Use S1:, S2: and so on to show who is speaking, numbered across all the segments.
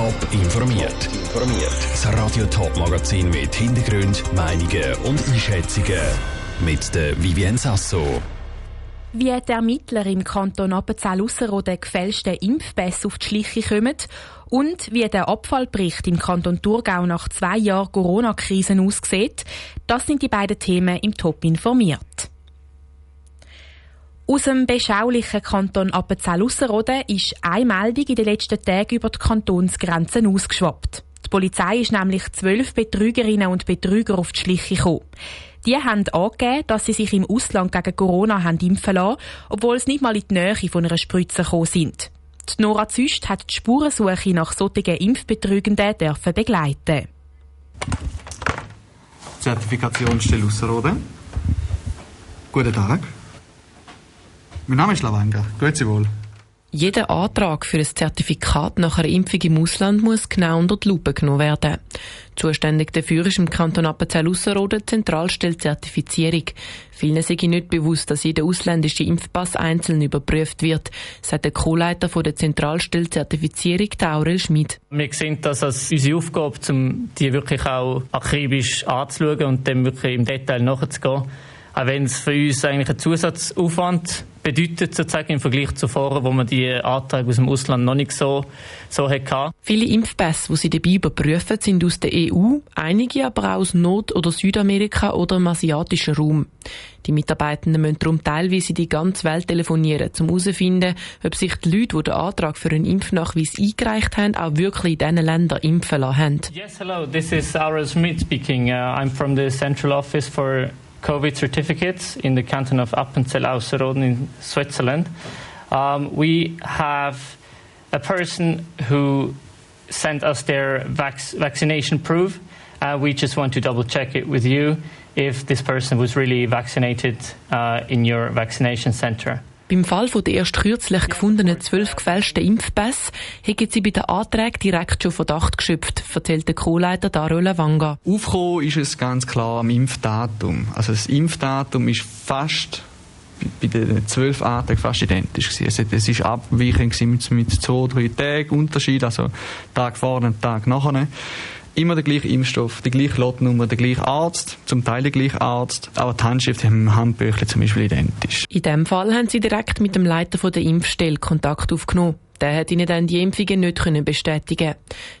S1: Top informiert. Informiert. Das Radio Top Magazin mit Hintergrund, Meinungen und Einschätzungen mit der Vivien Sasso.
S2: Wie die Ermittler im Kanton Appenzell-Ausserrhoden gefälschte Impfpässe auf die Schliche kommen und wie der Abfallbericht im Kanton Thurgau nach zwei Jahren Corona-Krisen aussieht, das sind die beiden Themen im Top informiert. Aus dem beschaulichen Kanton Appenzell-Ausserrhoden ist eine Meldung in den letzten Tagen über die Kantonsgrenzen ausgeschwappt. Die Polizei ist nämlich zwölf Betrügerinnen und Betrüger auf die Schliche gekommen. Die haben angegeben, dass sie sich im Ausland gegen Corona haben impfen lassen, obwohl sie nicht mal in die Nähe von einer Spritze gekommen sind. Die Nora Züst hat die Spurensuche nach solchen Impfbetrügenden dürfen begleiten.
S3: Zertifikationsstelle Ausserrhoden. Guten Tag. Mein Name ist Lavanga. Grüezi wohl.
S4: Jeder Antrag für ein Zertifikat nach einer Impfung im Ausland muss genau unter die Lupe genommen werden. Zuständig dafür ist im Kanton Appenzell-Ausserrhoden Zentralstelle Zertifizierung. Vielen sei nicht bewusst, dass jeder ausländische Impfpass einzeln überprüft wird, sagt der Co-Leiter der Zentralstelle Zertifizierung, Aurel Schmid.
S5: Wir sehen das als unsere Aufgabe, um die wirklich auch akribisch anzuschauen und dem wirklich im Detail nachzugehen. Auch wenn es für uns eigentlich ein Zusatzaufwand bedeutet, sozusagen im Vergleich zu vorher, wo man die Anträge aus dem Ausland noch nicht so, so hatte.
S4: Viele Impfpässe, die sie dabei überprüfen, sind aus der EU, einige aber auch aus Nord- oder Südamerika oder im asiatischen Raum. Die Mitarbeitenden müssen darum teilweise die ganze Welt telefonieren, um herauszufinden, ob sich die Leute, die den Antrag für einen Impfnachweis eingereicht haben, auch wirklich in diesen Ländern impfen lassen haben.
S5: Yes, hello, this is Aura Smith speaking. Uh, I'm from the Central Office for COVID certificates in the canton of Appenzell-Ausserrhoden in Switzerland. Um, we have a person who sent us their vac vaccination proof. Uh, we just want to double check it with you if this person was really vaccinated uh, in your vaccination center.
S4: Beim Fall von der erst kürzlich gefundenen zwölf gefälschten Impfpässe hätten sie bei den Anträgen direkt schon Verdacht geschöpft, erzählt der Co-Leiter Dario Lavanga.
S3: Aufgekommen ist es ganz klar am Impfdatum. Also das Impfdatum ist fast bei den zwölf Anträgen fast identisch gewesen. Es ist abweichend mit, mit zwei, drei Tagen Unterschied, also Tag vorne und Tag nachher immer der gleiche Impfstoff, die gleiche Lotnummer, der gleiche Arzt, zum Teil der gleiche Arzt, aber die Handschrift im Handbüchlein zum Beispiel identisch.
S4: In diesem Fall haben sie direkt mit dem Leiter der Impfstelle Kontakt aufgenommen. Der hat ihnen dann die Impfungen nicht können bestätigen.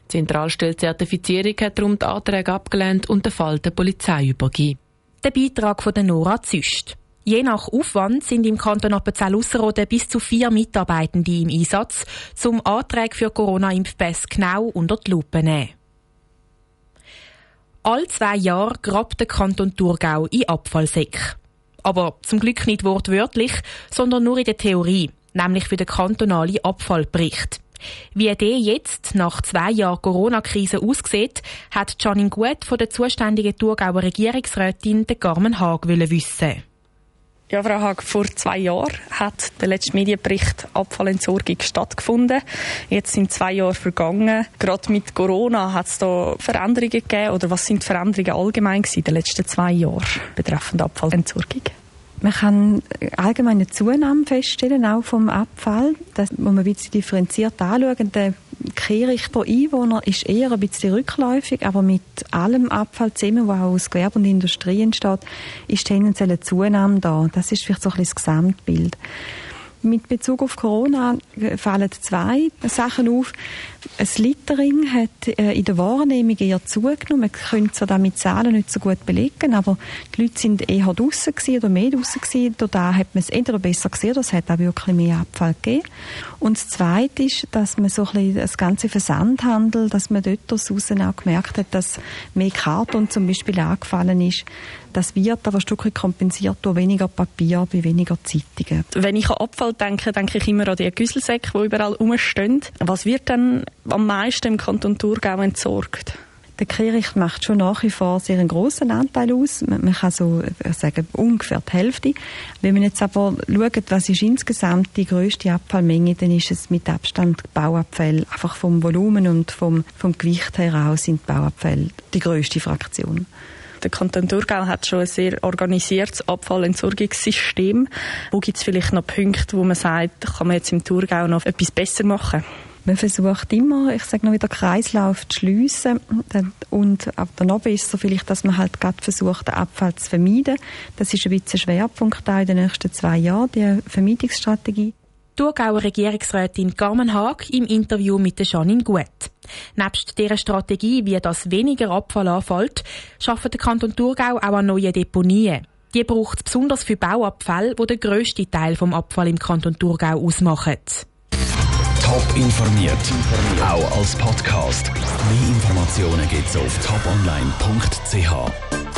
S4: Die Zentralstelle Zertifizierung hat darum die Anträge abgelehnt und den Fall der Polizei übergeben.
S2: Der Beitrag von der Nora Züst. Je nach Aufwand sind im Kanton Appenzell-Ausserrhoden bis zu vier Mitarbeitende im Einsatz, zum Anträge für Corona-Impfpässe genau unter die Lupe zu nehmen. All zwei Jahre grabt der Kanton Thurgau in Abfallsäck. Aber zum Glück nicht wortwörtlich, sondern nur in der Theorie, nämlich für den kantonalen Abfallbericht. Wie der jetzt nach zwei Jahren Corona-Krise aussieht, hat Janine Gut von der zuständigen Thurgauer Regierungsrätin Carmen Haag wissen.
S6: Ja, Frau Haag, vor zwei Jahren hat der letzte Medienbericht Abfallentsorgung stattgefunden. Jetzt sind zwei Jahre vergangen. Gerade mit Corona hat es da Veränderungen gegeben oder was sind die Veränderungen allgemein in den letzten zwei Jahren betreffend Abfallentsorgung?
S7: Man kann allgemein eine Zunahme feststellen, auch vom Abfall. Das muss man ein bisschen differenziert anschauen. Der Kehrichter-Einwohner ist eher ein bisschen rückläufig, aber mit allem Abfall zusammen, der auch aus Gewerbe und Industrie entsteht, ist tendenziell eine Zunahme da. Das ist vielleicht so ein bisschen das Gesamtbild. Mit Bezug auf Corona fallen zwei Sachen auf. Das Littering hat äh, in der Wahrnehmung eher zugenommen. Man könnte zwar damit Zahlen nicht so gut belegen, aber die Leute sind eher draussen oder mehr draussen gewesen. Da hat man es entweder besser gesehen es hat auch wirklich mehr Abfall gegeben. Und das Zweite ist, dass man so ein bisschen das ganze Versandhandel, dass man dort aus auch gemerkt hat, dass mehr Karton zum Beispiel angefallen ist. Das wird aber ein Stück kompensiert durch weniger Papier bei weniger Zeitungen.
S6: Wenn ich an Abfall denke, denke ich immer an die Güsselsäcke, die überall rumstehen. Was wird dann am meisten im Kanton Thurgau entsorgt?
S7: Der Kehricht macht schon nach wie vor sehr einen grossen Anteil aus. Man, kann so äh, sagen, ungefähr die Hälfte. Wenn man jetzt aber schaut, was ist insgesamt die grösste Abfallmenge, dann ist es mit Abstand Bauabfälle. Einfach vom Volumen und vom, vom Gewicht heraus sind Bauabfälle die grösste Fraktion.
S6: Der Kanton Thurgau hat schon ein sehr organisiertes Abfallentsorgungssystem. Wo gibt es vielleicht noch Punkte, wo man sagt, kann man jetzt im Thurgau noch etwas besser machen?
S7: Man versucht immer, ich sage noch wieder, Kreislauf zu schliessen. Und auf der Nobel ist so vielleicht, dass man halt gerade versucht, den Abfall zu vermeiden. Das ist ein bisschen ein Schwerpunkt auch in den nächsten zwei Jahren, die Vermeidungsstrategie.
S2: Thurgauer Regierungsrätin Carmen Haag im Interview mit Janine Gut. Nebst dieser Strategie, wie das weniger Abfall anfällt, schafft der Kanton Thurgau auch an neuen Deponien. Die braucht es besonders für Bauabfälle, wo der grösste Teil vom Abfall im Kanton Thurgau ausmachen.
S1: Top informiert, auch als Podcast. Mehr Informationen gibt's auf toponline.ch.